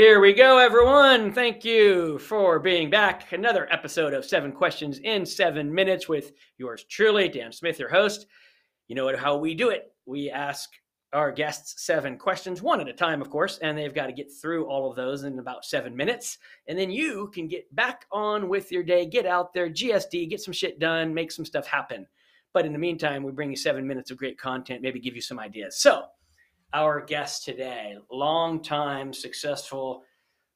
Here we go, everyone. Thank you for being back. Another episode of Seven Questions in Seven Minutes with yours truly, Dan Smith, your host. You know how we do it. We ask our guests seven questions, one at a time, of course, and they've got to get through all of those in about seven minutes. And then you can get back on with your day, get out there, GSD, get some shit done, make some stuff happen. But in the meantime, we bring you seven minutes of great content, maybe give you some ideas. So, our guest today, long time successful,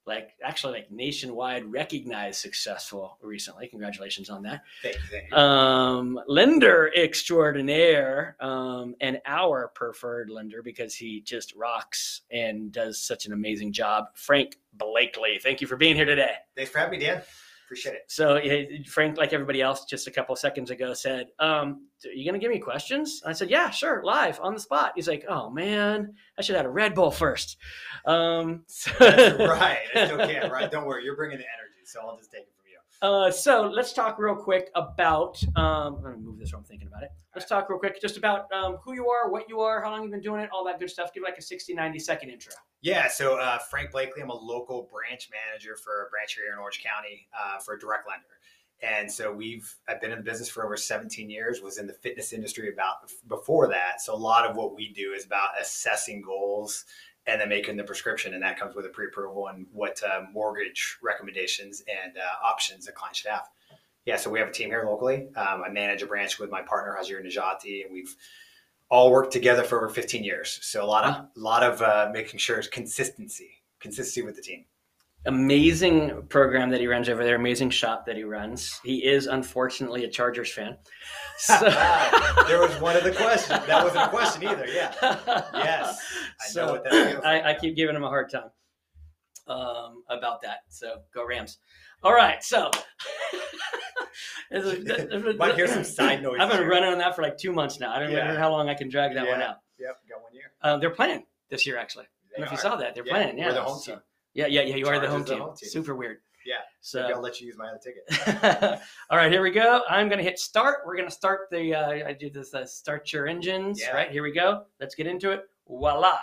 like actually like nationwide recognized successful recently. Congratulations on that. Thank you. Thank you. Um, lender extraordinaire, um, and our preferred lender because he just rocks and does such an amazing job. Frank Blakeley, thank you for being here today. Thanks for having me, Dan. Appreciate it. So yeah, Frank, like everybody else, just a couple of seconds ago said, um, "Are you going to give me questions?" I said, "Yeah, sure, live on the spot." He's like, "Oh man, I should have had a Red Bull first. Um, so- right. I still can, right? Don't worry. You're bringing the energy, so I'll just take it. Uh, so let's talk real quick about. Um, I'm gonna move this. While I'm thinking about it. Let's talk real quick just about um, who you are, what you are, how long you've been doing it, all that good stuff. Give like a 60, 90 second intro. Yeah. So uh, Frank Blakeley, I'm a local branch manager for a branch here in Orange County uh, for a direct lender. And so we've I've been in the business for over 17 years. Was in the fitness industry about before that. So a lot of what we do is about assessing goals and then making the prescription, and that comes with a pre-approval and what uh, mortgage recommendations and uh, options a client should have. Yeah, so we have a team here locally. Um, I manage a branch with my partner Hazir Najati, and we've all worked together for over 15 years. So a lot of a lot of uh, making sure it's consistency, consistency with the team. Amazing program that he runs over there. Amazing shop that he runs. He is unfortunately a Chargers fan. So- there was one of the questions. That wasn't a question either. Yeah. Yes. I so know what that feels like. I, I keep giving him a hard time um, about that. So go Rams. All right. So Might hear some side noises I've been here. running on that for like two months now. I don't Yeah. know how long I can drag that one out. Yep, got one year. Um, they're playing this year, actually. I They don't know if you saw that. They're Yeah, playing. Yeah. we're the home So- team. Yeah, yeah, yeah. You are the home the team. home team. Super weird. Yeah. So Maybe I'll let you use my other ticket. All right, here we go. I'm going to hit start. We're going to start the, uh, I do this, uh, start your engines, Yeah. right? Here we go. Let's get into it. Voila.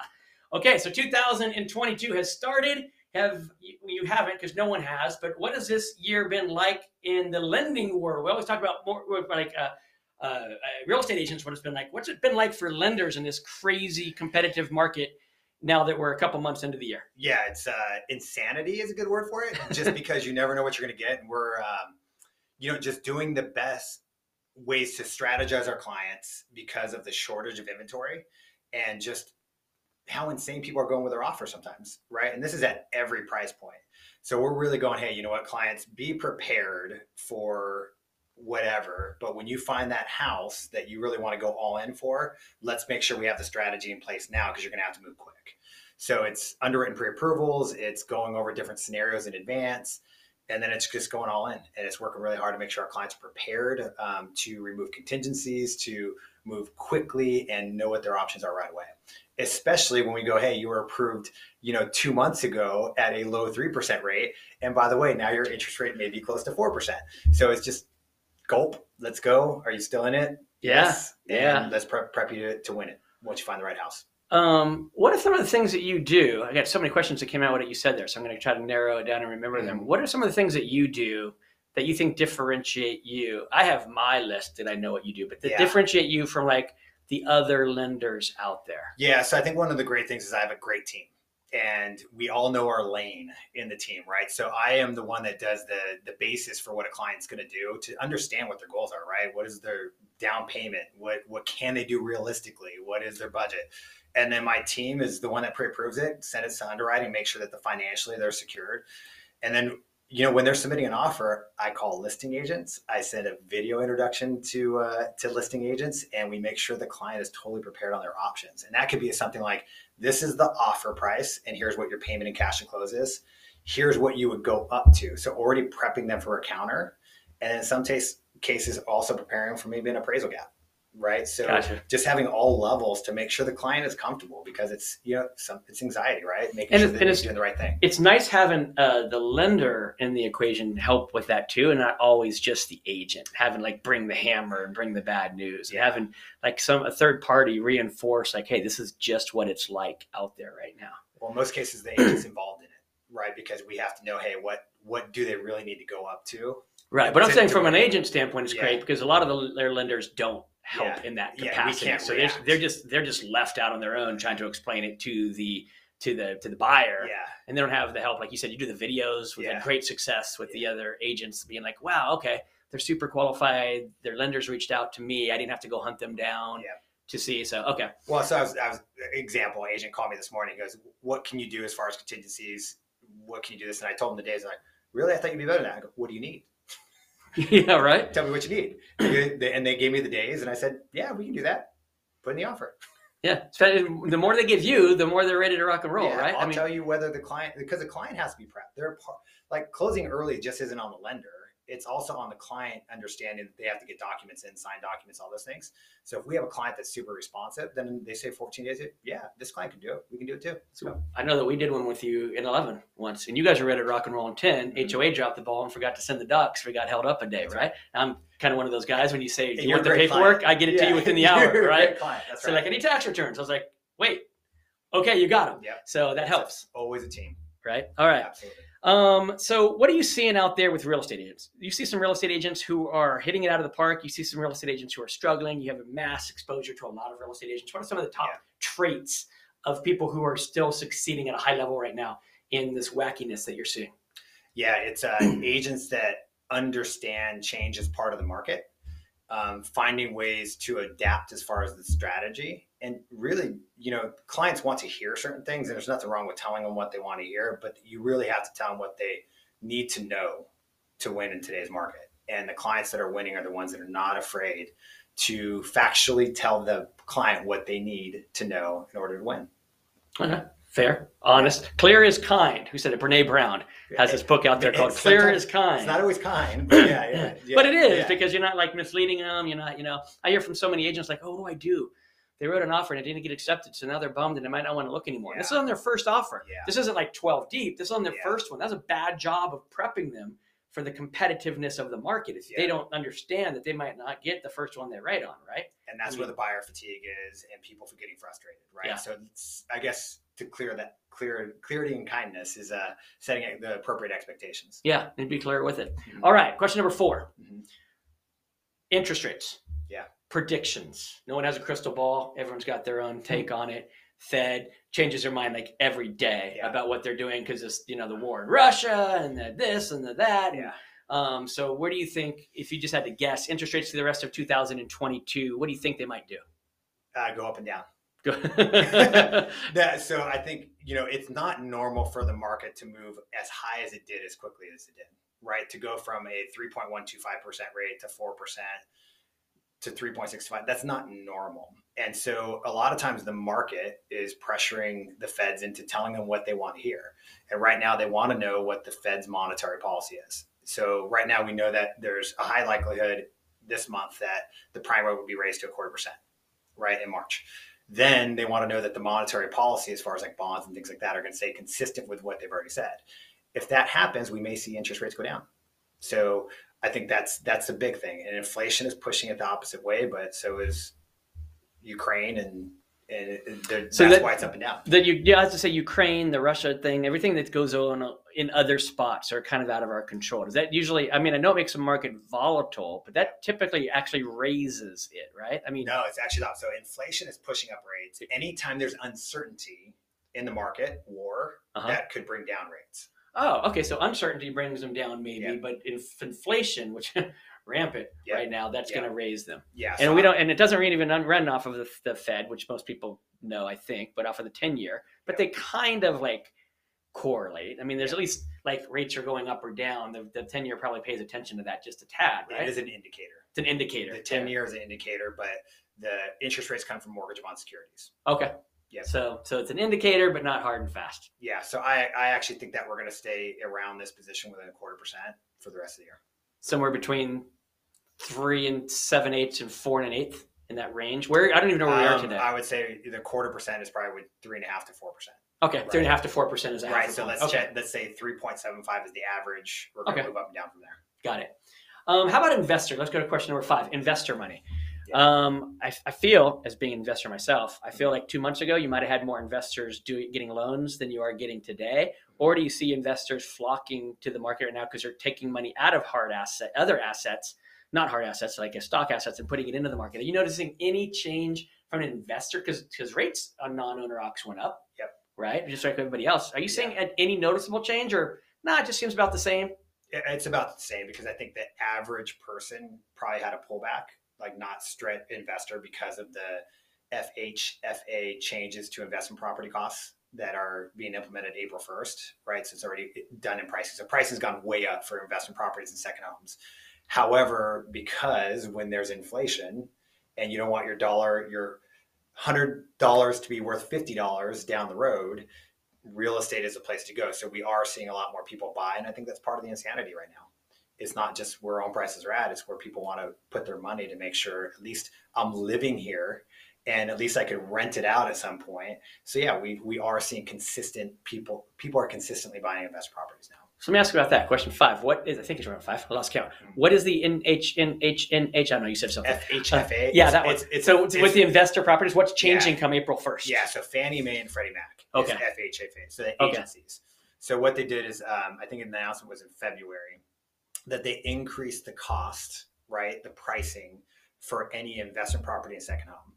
Okay, so 2022 has started. Have you, you haven't because no one has, but what has this year been like in the lending world? We always talk about more like uh, uh, uh, real estate agents, what it's been like. What's it been like for lenders in this crazy competitive market now that we're a couple months into the year? Yeah, it's uh, insanity is a good word for it. Just because you never know what you're going to get, and we're, um, you know, just doing the best ways to strategize our clients because of the shortage of inventory, and just how insane people are going with their offer sometimes, right? And this is at every price point. So we're really going, hey, you know what, clients, be prepared for whatever. But when you find that house that you really want to go all in for, let's make sure we have the strategy in place now because you're going to have to move quick. So it's underwritten pre-approvals, it's going over different scenarios in advance, and then it's just going all in. And it's working really hard to make sure our clients are prepared um, to remove contingencies, to move quickly, and know what their options are right away. Especially when we go, hey, you were approved, you know, two months ago at a low three percent rate, and by the way, now your interest rate may be close to four percent. So it's just gulp. Let's go. Are you still in it? Yeah, And yeah. let's prep, prep you to, to win it once you find the right house. Um, what are some of the things that you do? I got so many questions that came out what you said there, so I'm going to try to narrow it down and remember Mm-hmm. them. What are some of the things that you do that you think differentiate you? I have my list that I know what you do, but that Yeah. differentiate you from like the other lenders out there. Yeah, so I think one of the great things is I have a great team. And we all know our lane in the team, right? So I am the one that does the the basis for what a client's going to do to understand what their goals are, right? What is their down payment? What what can they do realistically? What is their budget? And then my team is the one that pre-approves it, send it to underwriting, make sure that the financially they're secured. And then you know when they're submitting an offer, I call listing agents. I send a video introduction to uh, to listing agents, and we make sure the client is totally prepared on their options. And that could be something like, "This is the offer price, and here's what your payment and cash and close is. Here's what you would go up to." So already prepping them for a counter, and in some case, cases also preparing for maybe an appraisal gap, right? So Gotcha. just having all levels to make sure the client is comfortable because it's you know some it's anxiety, right? Making And sure that it's- doing the right thing. It's nice having uh, the lender in the equation help with that too, and not always just the agent having like bring the hammer and bring the bad news, and Yeah. having like some a third party reinforce like, hey, this is just what it's like out there right now. Well, in most cases, the agent's involved in it, right? Because we have to know, hey, what what do they really need to go up to? Right. But I'm saying from an agent standpoint, it's Yeah. great because a lot of the, their lenders don't help Yeah. in that capacity. can't so they're, they're just they're just left out on their own trying to explain it to the to the to the buyer. Yeah, and they don't have the help. Like you said, you do the videos. We've Yeah. had great success with the other agents being like, wow, okay, they're super qualified. Their lenders reached out to me. I didn't have to go hunt them down Yeah. to see. So, okay. Well, so I was, I was example agent called me this morning. He goes, "What can you do as far as contingencies? What can you do this?" And I told him the days like, "Really? I thought you'd be better than that." I go, "What do you need? yeah, right. Tell me what you need." And they gave me the days, and I said, "Yeah, we can do that. Put in the offer." Yeah. The more they give you, the more they're ready to rock and roll, Yeah, right? I'll tell you whether the client because the client has to be prepped. They're part, like closing early just isn't on the lender. It's also on the client understanding that they have to get documents in, sign documents, all those things. So if we have a client that's super responsive, then they say 14 days. Yeah, this client can do it. We can do it too. Let's. I know that we did one with you in 11 once, and you guys were ready to rock and roll in 10. Mhm. HOA dropped the ball and forgot to send the docs. We got held up a day, That's right? I'm kind of one of those guys when you say, Do you want the paperwork? client. I get it to you within the hour, right? client. That's So, right. like, any tax returns. I was like, Wait, okay, you got them. Yep. So that helps, Always a team. right? All right. Absolutely. Um, so what are you seeing out there with real estate agents? You see some real estate agents who are hitting it out of the park. You see some real estate agents who are struggling. You have a mass exposure to a lot of real estate agents. What are some of the top Yeah. traits of people who are still succeeding at a high level right now in this wackiness that you're seeing? Yeah, it's uh, agents that understand change as part of the market, um, finding ways to adapt as far as the strategy. And really, you know, clients want to hear certain things, and there's nothing wrong with telling them what they want to hear, but you really have to tell them what they need to know to win in today's market. And the clients that are winning are the ones that are not afraid to factually tell the client what they need to know in order to win. Okay. Fair, honest, clear is kind. Who said it? Brene Brown has this book out there It's called "Clear is Kind." It's not always kind, but yeah, yeah, yeah but it is yeah. because you're not like misleading them. You're not, you know. I hear from so many agents like, "Oh, what do I do? They wrote an offer and it didn't get accepted, so now they're bummed and they might not want to look anymore." This is on their first offer. Yeah. This isn't like 12 deep. This is on their first one. That's a bad job of prepping them for the competitiveness of the market. If they don't understand that they might not get the first one they write on, right? and that's I where the buyer fatigue is and people for getting frustrated right Yeah. so i guess to clear that clear clarity and kindness is uh setting the appropriate expectations Yeah, and be clear with it. Mhm. All right, question number 4 Mhm. Interest rates. Yeah. Predictions. No one has a crystal ball. Everyone's got their own take on it. Fed changes their mind like every day Yeah. about what they're doing because it's you know the war in Russia and the this and the that. yeah Um, so where do you think, if you just had to guess, interest rates for the rest of 2022, what do you think they might do? uh, go up and down Go- that so i think you know it's not normal for the market to move as high as it did as quickly as it did right to go from a 3.125% rate to 4% to 3.65 that's not normal and so a lot of times the market is pressuring the feds into telling them what they want to hear. And right now they want to know what the fed's monetary policy is. So right now we know that there's a high likelihood this month that the prime rate will be raised to a quarter percent right in march. Then they want to know that the monetary policy as far as like bonds and things like that are going to stay consistent with what they've already said. If that happens we may see interest rates go down. So I think that's that's the big thing. And inflation is pushing it the opposite way, but so is Ukraine, and and it, it- So that's that- why it's up and down. that you, yeah, I have to say Ukraine, the Russia thing, everything that goes on in other spots are kind of out of our control. Does that usually? I mean, I know it makes the market volatile, but that typically actually raises it, right? I mean, No, it's actually not. So inflation is pushing up rates. Anytime there's uncertainty in the market, war, Uh-huh. that could bring down rates. oh, okay. So uncertainty brings them down, maybe, Yeah. but inf- inflation, which rampant Yeah. right now, that's Yeah. going to raise them. Yeah, and we don't and it doesn't really even run off of the, the fed which most people know i think but off of the 10 year but they kind of like correlate i mean there's at least like rates are going up or down the, the 10 year probably pays attention to that just a tad right It is an indicator. it's an indicator The ten year is an indicator, but the interest rates come from mortgage bond securities. okay Yeah. so so it's an indicator but not hard and fast Yeah, so I, I actually think that we're going to stay around this position within a quarter percent for the rest of the year. Somewhere between three and seven eighths and four and an eighth in that range where i don't even know where we are Um, today I would say the quarter percent is probably with three and a half to four percent. okay three and a half to four percent is a half Right. So let's okay. check, let's say three point seven five is the average. We're going to Okay. move up and down from there. Got it. Um, how about investor? Let's go to question number five. Investor money. Um, I, I feel as being an investor myself, I feel like two months ago you might have had more investors doing getting loans than you are getting today. Or do you see investors flocking to the market right now because they're taking money out of hard asset, other assets, not hard assets like stock assets, and putting it into the market? Are you noticing any change from an investor because because rates on non-owner ox went up? Yep. Right, just like everybody else. Are you seeing any noticeable change, or nah, it just seems about the same? It's about the same because I think the average person probably had a pullback like not straight investor because of the FHFA changes to investment property costs that are being implemented April 1st, right? So it's already done in pricing. So pricing has gone way up for investment properties and second homes. However, because when there's inflation and you don't want your dollar, your hundred dollars to be worth fifty dollars down the road, real estate is a place to go. So we are seeing a lot more people buy, and I think that's part of the insanity right now it's not just where home prices are at, it's where people want to put their money to make sure at least I'm living here and at least I could rent it out at some point. So yeah, we we are seeing consistent people people are consistently buying investment properties now. So let me ask you about that. Question five. What is I think it's around five. I lost count. Mm-hmm. What is the NHNHNH? I know you said something. FHFA. Uh, yeah, that one. It's, it's, so it's, with the investor properties, what's changing yeah. come April first? Yeah, so Fannie Mae and Freddie Mac. Okay. FHFA. So the agencies. Okay. So what they did is, um, I think the announcement was in February that they increased the cost, right, the pricing for any investment property in second home.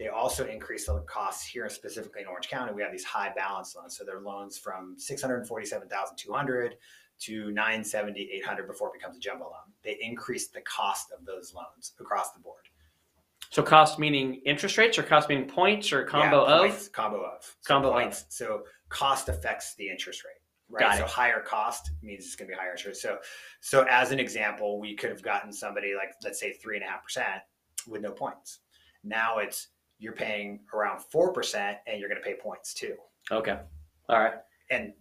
They also increase the costs here, specifically in Orange County. We have these high balance loans, so they're loans from six hundred forty-seven thousand two hundred to nine seventy eight hundred before it becomes a jumbo loan. They increase the cost of those loans across the board. So cost meaning interest rates, or cost meaning points, or combo yeah, points, of combo of so combo points. Of. So cost affects the interest rate right? So higher cost means it's going to be higher interest. So, so as an example, we could have gotten somebody like let's say three and a half percent with no points. Now it's you're paying around four percent, and you're going to pay points too. Okay, all right. And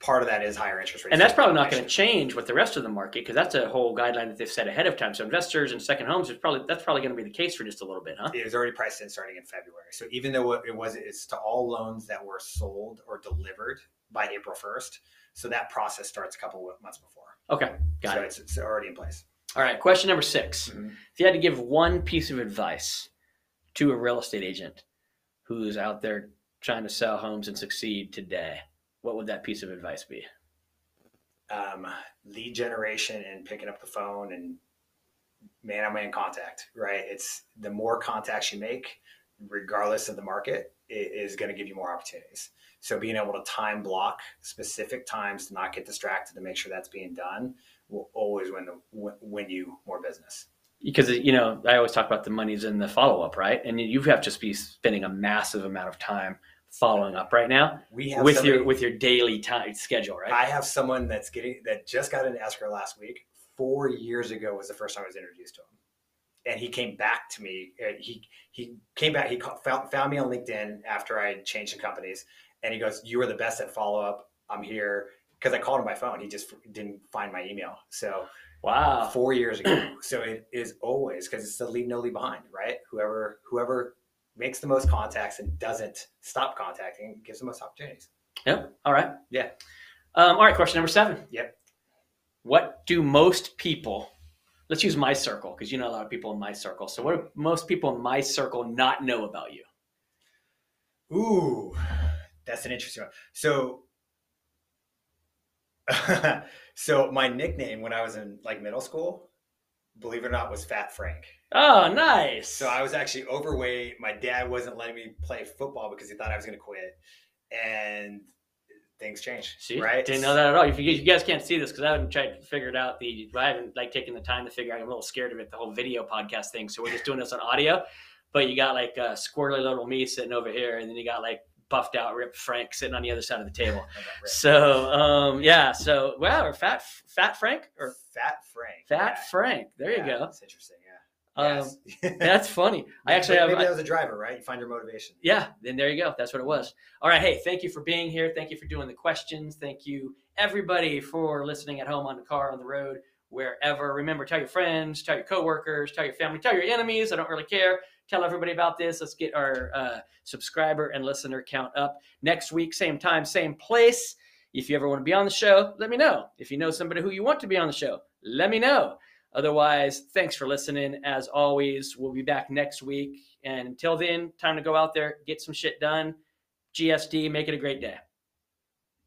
part of that is higher interest rates. And that's probably not going to change with the rest of the market because that's a whole guideline that they've set ahead of time. So investors and second homes is probably that's probably going to be the case for just a little bit, huh? It was already priced in starting in February. So even though it was it's to all loans that were sold or delivered by April 1st. So that process starts a couple of months before. Okay, got so it. It's, it's, already in place. All right, question number 6 mm-hmm. If you had to give one piece of advice to a real estate agent who's out there trying to sell homes and succeed today, what would that piece of advice be? Um, lead generation and picking up the phone and man on man contact, right? It's the more contacts you make, regardless of the market, it is going to give you more opportunities. So being able to time block specific times to not get distracted to make sure that's being done will always win the win you more business. Because you know, I always talk about the money's in the follow up, right? And you have to be spending a massive amount of time following up right now. We have with somebody, your with your daily time schedule, right? I have someone that's getting that just got an escrow last week. Four years ago was the first time I was introduced to him and he came back to me. Uh, he he came back. He found, found me on LinkedIn after I changed the companies, and he goes, "You are the best at follow up. I'm here." Because I called him by phone, he just didn't find my email. So wow, four years ago. so it is always because it's the leave no leave behind, right? Whoever whoever makes the most contacts and doesn't stop contacting gives the most opportunities. Yep. All right. Yeah. Um, all right. Question number seven. Yep. What do most people? Let's use my circle because you know a lot of people in my circle. So, what do most people in my circle not know about you? Ooh, that's an interesting one. So, so my nickname when I was in like middle school, believe it or not, was Fat Frank. Oh, nice. So I was actually overweight. My dad wasn't letting me play football because he thought I was going to quit, and things changed. See, right? Didn't know that at all. If you, you guys can't see this because I haven't tried to figure it out. The I haven't like taken the time to figure out. I'm a little scared of it. The whole video podcast thing. So we're just doing this on audio. But you got like a squirrely little me sitting over here, and then you got like buffed out Rip Frank sitting on the other side of the table. so um, yeah, so wow, or fat Fat Frank or Fat Frank. Fat yeah. Frank. There yeah, you go. That's interesting. Yeah. Um, yes. that's funny. I actually maybe have. Maybe that was a driver, right? You find your motivation. Yeah, then there you go. That's what it was. All right. Hey, thank you for being here. Thank you for doing the questions. Thank you everybody for listening at home on the car on the road wherever. Remember, tell your friends, tell your coworkers, tell your family, tell your enemies. I don't really care tell everybody about this. Let's get our uh, subscriber and listener count up. Next week, same time, same place. If you ever want to be on the show, let me know. If you know somebody who you want to be on the show, let me know. Otherwise, thanks for listening. As always, we'll be back next week. And until then, time to go out there, get some shit done. GSD, make it a great day.